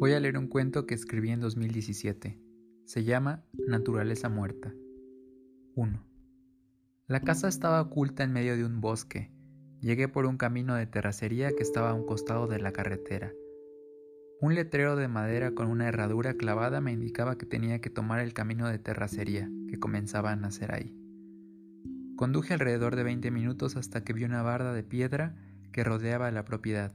Voy a leer un cuento que escribí en 2017. Se llama Naturaleza Muerta. 1. La casa estaba oculta en medio de un bosque. Llegué por un camino de terracería que estaba a un costado de la carretera. Un letrero de madera con una herradura clavada me indicaba que tenía que tomar el camino de terracería, que comenzaba a nacer ahí. Conduje alrededor de 20 minutos hasta que vi una barda de piedra que rodeaba la propiedad.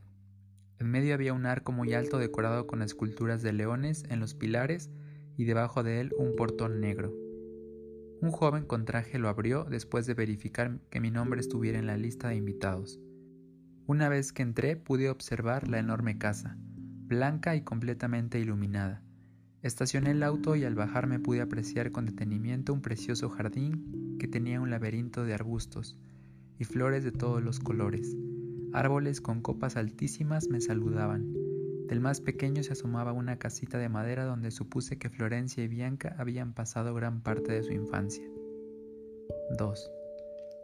En medio había un arco muy alto decorado con esculturas de leones en los pilares y debajo de él un portón negro. Un joven con traje lo abrió después de verificar que mi nombre estuviera en la lista de invitados. Una vez que entré pude observar la enorme casa, blanca y completamente iluminada. Estacioné el auto y al bajarme pude apreciar con detenimiento un precioso jardín que tenía un laberinto de arbustos y flores de todos los colores. Árboles con copas altísimas me saludaban. Del más pequeño se asomaba una casita de madera donde supuse que Florencia y Bianca habían pasado gran parte de su infancia. 2.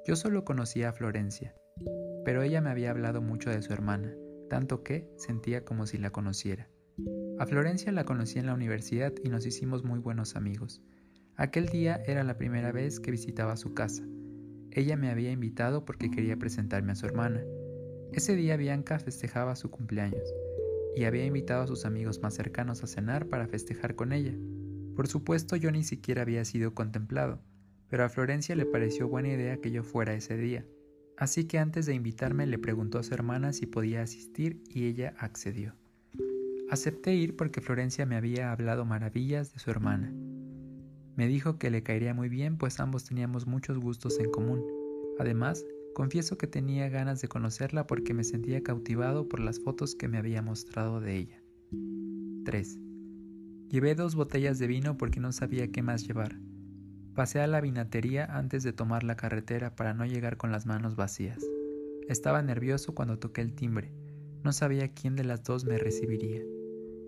Yo solo conocía a Florencia, pero ella me había hablado mucho de su hermana, tanto que sentía como si la conociera. A Florencia la conocí en la universidad y nos hicimos muy buenos amigos. Aquel día era la primera vez que visitaba su casa. Ella me había invitado porque quería presentarme a su hermana. Ese día Bianca festejaba su cumpleaños y había invitado a sus amigos más cercanos a cenar para festejar con ella. Por supuesto yo ni siquiera había sido contemplado, pero a Florencia le pareció buena idea que yo fuera ese día. Así que antes de invitarme le preguntó a su hermana si podía asistir y ella accedió. Acepté ir porque Florencia me había hablado maravillas de su hermana. Me dijo que le caería muy bien pues ambos teníamos muchos gustos en común. Además, Confieso que tenía ganas de conocerla porque me sentía cautivado por las fotos que me había mostrado de ella. 3. Llevé dos botellas de vino porque no sabía qué más llevar. Pasé a la vinatería antes de tomar la carretera para no llegar con las manos vacías. Estaba nervioso cuando toqué el timbre. No sabía quién de las dos me recibiría.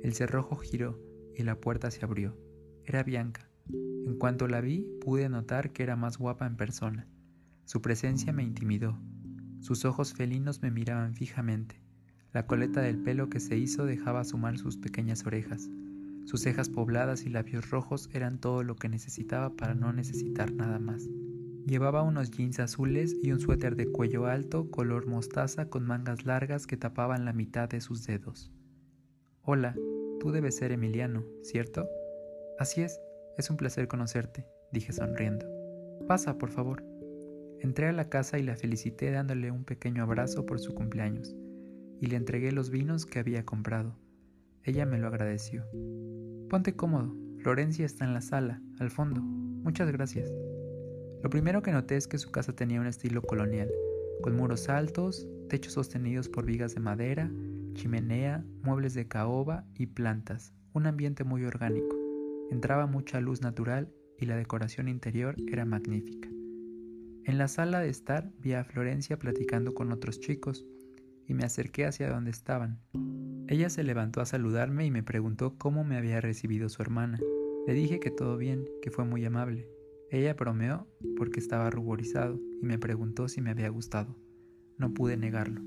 El cerrojo giró y la puerta se abrió. Era Bianca. En cuanto la vi, pude notar que era más guapa en persona. Su presencia me intimidó. Sus ojos felinos me miraban fijamente. La coleta del pelo que se hizo dejaba asomar sus pequeñas orejas. Sus cejas pobladas y labios rojos eran todo lo que necesitaba para no necesitar nada más. Llevaba unos jeans azules y un suéter de cuello alto, color mostaza, con mangas largas que tapaban la mitad de sus dedos. Hola, tú debes ser Emiliano, ¿cierto? Así es, es un placer conocerte, dije sonriendo. Pasa, por favor. Entré a la casa y la felicité dándole un pequeño abrazo por su cumpleaños, y le entregué los vinos que había comprado. Ella me lo agradeció. Ponte cómodo, Florencia está en la sala, al fondo. Muchas gracias. Lo primero que noté es que su casa tenía un estilo colonial, con muros altos, techos sostenidos por vigas de madera, chimenea, muebles de caoba y plantas, un ambiente muy orgánico. Entraba mucha luz natural y la decoración interior era magnífica. En la sala de estar vi a Florencia platicando con otros chicos y me acerqué hacia donde estaban. Ella se levantó a saludarme y me preguntó cómo me había recibido su hermana. Le dije que todo bien, que fue muy amable. Ella bromeó porque estaba ruborizado y me preguntó si me había gustado. No pude negarlo.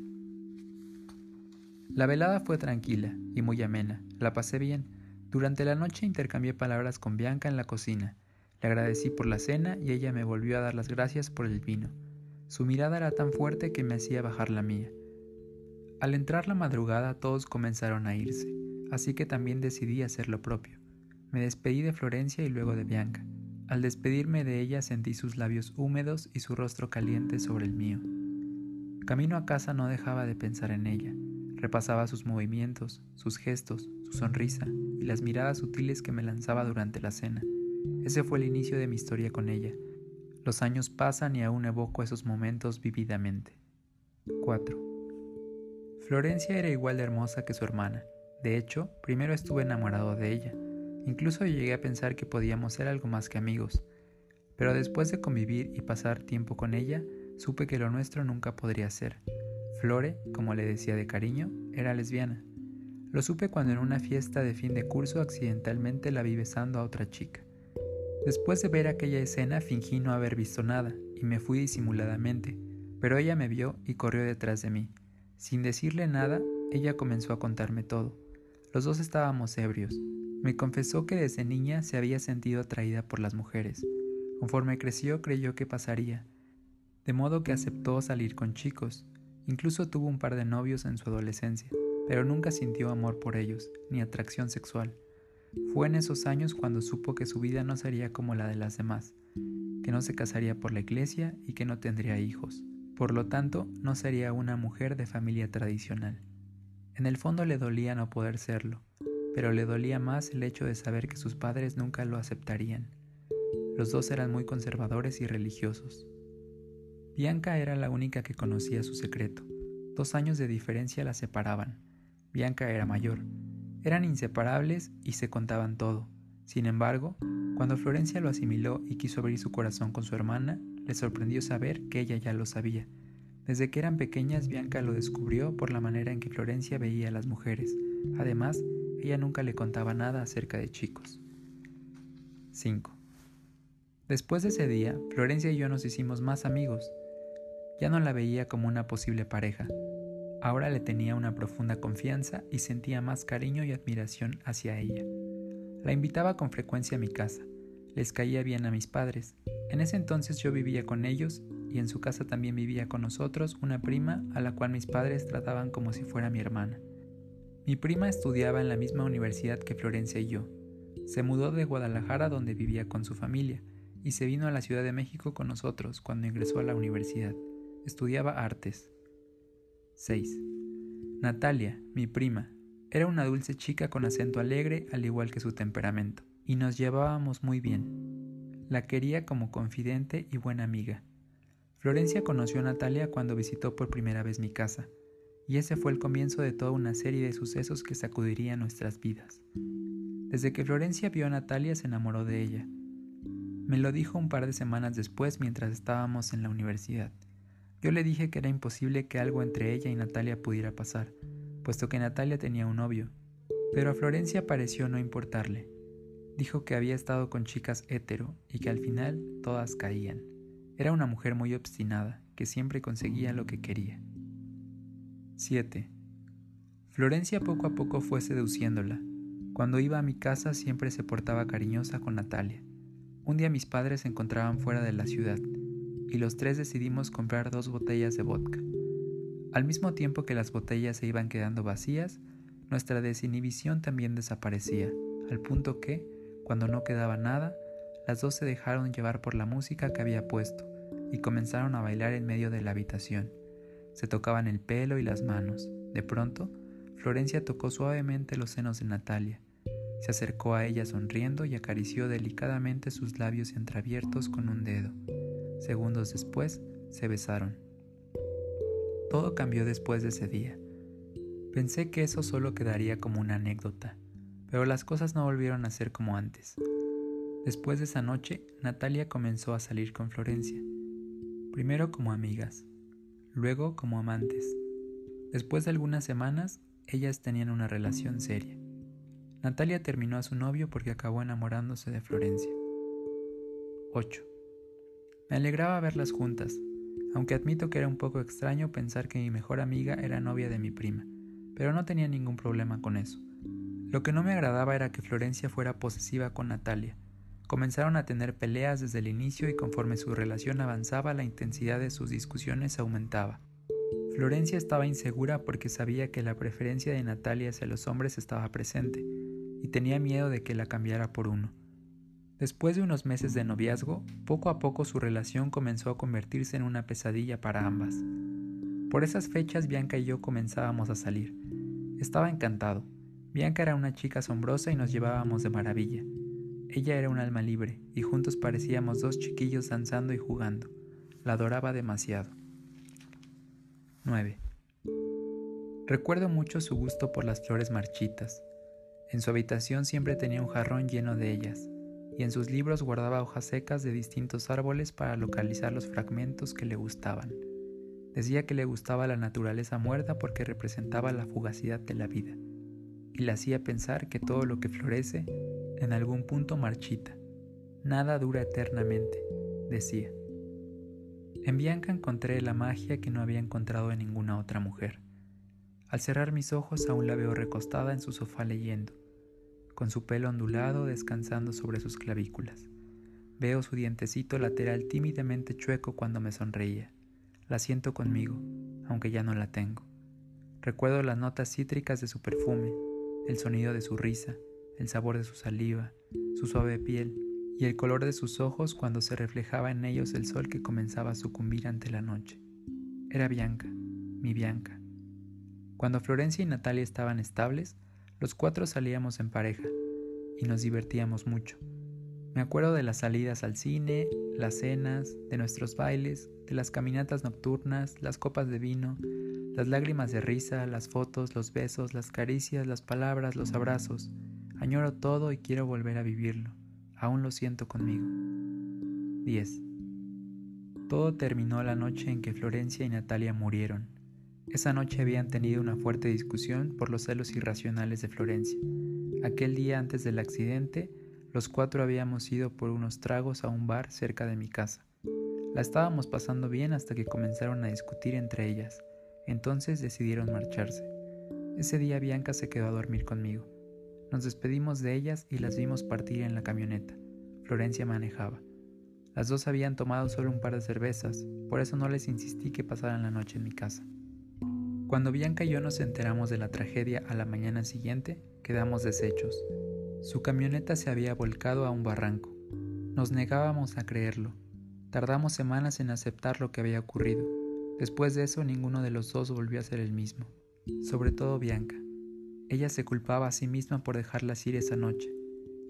La velada fue tranquila y muy amena. La pasé bien. Durante la noche intercambié palabras con Bianca en la cocina le agradecí por la cena y ella me volvió a dar las gracias por el vino. Su mirada era tan fuerte que me hacía bajar la mía. Al entrar la madrugada todos comenzaron a irse, así que también decidí hacer lo propio. Me despedí de Florencia y luego de Bianca. Al despedirme de ella sentí sus labios húmedos y su rostro caliente sobre el mío. Camino a casa no dejaba de pensar en ella. Repasaba sus movimientos, sus gestos, su sonrisa y las miradas sutiles que me lanzaba durante la cena. Ese fue el inicio de mi historia con ella. Los años pasan y aún evoco esos momentos vividamente. 4. Florencia era igual de hermosa que su hermana. De hecho, primero estuve enamorado de ella. Incluso llegué a pensar que podíamos ser algo más que amigos. Pero después de convivir y pasar tiempo con ella, supe que lo nuestro nunca podría ser. Flore, como le decía de cariño, era lesbiana. Lo supe cuando en una fiesta de fin de curso accidentalmente la vi besando a otra chica. Después de ver aquella escena fingí no haber visto nada y me fui disimuladamente, pero ella me vio y corrió detrás de mí. Sin decirle nada, ella comenzó a contarme todo. Los dos estábamos ebrios. Me confesó que desde niña se había sentido atraída por las mujeres. Conforme creció creyó que pasaría, de modo que aceptó salir con chicos. Incluso tuvo un par de novios en su adolescencia, pero nunca sintió amor por ellos, ni atracción sexual. Fue en esos años cuando supo que su vida no sería como la de las demás, que no se casaría por la iglesia y que no tendría hijos. Por lo tanto, no sería una mujer de familia tradicional. En el fondo le dolía no poder serlo, pero le dolía más el hecho de saber que sus padres nunca lo aceptarían. Los dos eran muy conservadores y religiosos. Bianca era la única que conocía su secreto. Dos años de diferencia la separaban. Bianca era mayor, eran inseparables y se contaban todo. Sin embargo, cuando Florencia lo asimiló y quiso abrir su corazón con su hermana, le sorprendió saber que ella ya lo sabía. Desde que eran pequeñas, Bianca lo descubrió por la manera en que Florencia veía a las mujeres. Además, ella nunca le contaba nada acerca de chicos. 5. Después de ese día, Florencia y yo nos hicimos más amigos. Ya no la veía como una posible pareja, Ahora le tenía una profunda confianza y sentía más cariño y admiración hacia ella. La invitaba con frecuencia a mi casa. Les caía bien a mis padres. En ese entonces yo vivía con ellos y en su casa también vivía con nosotros una prima a la cual mis padres trataban como si fuera mi hermana. Mi prima estudiaba en la misma universidad que Florencia y yo. Se mudó de Guadalajara donde vivía con su familia y se vino a la Ciudad de México con nosotros cuando ingresó a la universidad. Estudiaba artes. 6. Natalia, mi prima, era una dulce chica con acento alegre al igual que su temperamento, y nos llevábamos muy bien. La quería como confidente y buena amiga. Florencia conoció a Natalia cuando visitó por primera vez mi casa, y ese fue el comienzo de toda una serie de sucesos que sacudirían nuestras vidas. Desde que Florencia vio a Natalia se enamoró de ella. Me lo dijo un par de semanas después mientras estábamos en la universidad. Yo le dije que era imposible que algo entre ella y Natalia pudiera pasar, puesto que Natalia tenía un novio, pero a Florencia pareció no importarle. Dijo que había estado con chicas hétero y que al final todas caían. Era una mujer muy obstinada, que siempre conseguía lo que quería. 7. Florencia poco a poco fue seduciéndola. Cuando iba a mi casa siempre se portaba cariñosa con Natalia. Un día mis padres se encontraban fuera de la ciudad y los tres decidimos comprar dos botellas de vodka. Al mismo tiempo que las botellas se iban quedando vacías, nuestra desinhibición también desaparecía, al punto que, cuando no quedaba nada, las dos se dejaron llevar por la música que había puesto y comenzaron a bailar en medio de la habitación. Se tocaban el pelo y las manos. De pronto, Florencia tocó suavemente los senos de Natalia. Se acercó a ella sonriendo y acarició delicadamente sus labios entreabiertos con un dedo. Segundos después, se besaron. Todo cambió después de ese día. Pensé que eso solo quedaría como una anécdota, pero las cosas no volvieron a ser como antes. Después de esa noche, Natalia comenzó a salir con Florencia, primero como amigas, luego como amantes. Después de algunas semanas, ellas tenían una relación seria. Natalia terminó a su novio porque acabó enamorándose de Florencia. 8. Me alegraba verlas juntas, aunque admito que era un poco extraño pensar que mi mejor amiga era novia de mi prima, pero no tenía ningún problema con eso. Lo que no me agradaba era que Florencia fuera posesiva con Natalia. Comenzaron a tener peleas desde el inicio y conforme su relación avanzaba la intensidad de sus discusiones aumentaba. Florencia estaba insegura porque sabía que la preferencia de Natalia hacia los hombres estaba presente, y tenía miedo de que la cambiara por uno. Después de unos meses de noviazgo, poco a poco su relación comenzó a convertirse en una pesadilla para ambas. Por esas fechas Bianca y yo comenzábamos a salir. Estaba encantado. Bianca era una chica asombrosa y nos llevábamos de maravilla. Ella era un alma libre y juntos parecíamos dos chiquillos danzando y jugando. La adoraba demasiado. 9. Recuerdo mucho su gusto por las flores marchitas. En su habitación siempre tenía un jarrón lleno de ellas y en sus libros guardaba hojas secas de distintos árboles para localizar los fragmentos que le gustaban. Decía que le gustaba la naturaleza muerta porque representaba la fugacidad de la vida, y le hacía pensar que todo lo que florece en algún punto marchita. Nada dura eternamente, decía. En Bianca encontré la magia que no había encontrado en ninguna otra mujer. Al cerrar mis ojos aún la veo recostada en su sofá leyendo, con su pelo ondulado descansando sobre sus clavículas. Veo su dientecito lateral tímidamente chueco cuando me sonreía. La siento conmigo, aunque ya no la tengo. Recuerdo las notas cítricas de su perfume, el sonido de su risa, el sabor de su saliva, su suave piel y el color de sus ojos cuando se reflejaba en ellos el sol que comenzaba a sucumbir ante la noche. Era Bianca, mi Bianca. Cuando Florencia y Natalia estaban estables, los cuatro salíamos en pareja y nos divertíamos mucho. Me acuerdo de las salidas al cine, las cenas, de nuestros bailes, de las caminatas nocturnas, las copas de vino, las lágrimas de risa, las fotos, los besos, las caricias, las palabras, los abrazos. Añoro todo y quiero volver a vivirlo. Aún lo siento conmigo. 10. Todo terminó la noche en que Florencia y Natalia murieron. Esa noche habían tenido una fuerte discusión por los celos irracionales de Florencia. Aquel día antes del accidente, los cuatro habíamos ido por unos tragos a un bar cerca de mi casa. La estábamos pasando bien hasta que comenzaron a discutir entre ellas. Entonces decidieron marcharse. Ese día Bianca se quedó a dormir conmigo. Nos despedimos de ellas y las vimos partir en la camioneta. Florencia manejaba. Las dos habían tomado solo un par de cervezas, por eso no les insistí que pasaran la noche en mi casa. Cuando Bianca y yo nos enteramos de la tragedia a la mañana siguiente, quedamos deshechos. Su camioneta se había volcado a un barranco. Nos negábamos a creerlo. Tardamos semanas en aceptar lo que había ocurrido. Después de eso ninguno de los dos volvió a ser el mismo, sobre todo Bianca. Ella se culpaba a sí misma por dejarlas ir esa noche.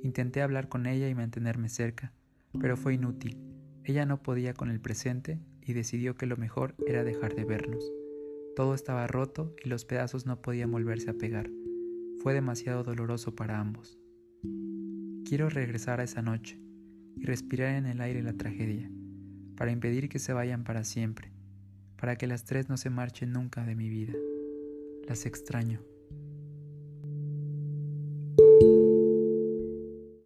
Intenté hablar con ella y mantenerme cerca, pero fue inútil. Ella no podía con el presente y decidió que lo mejor era dejar de vernos. Todo estaba roto y los pedazos no podían volverse a pegar. Fue demasiado doloroso para ambos. Quiero regresar a esa noche y respirar en el aire la tragedia, para impedir que se vayan para siempre, para que las tres no se marchen nunca de mi vida. Las extraño.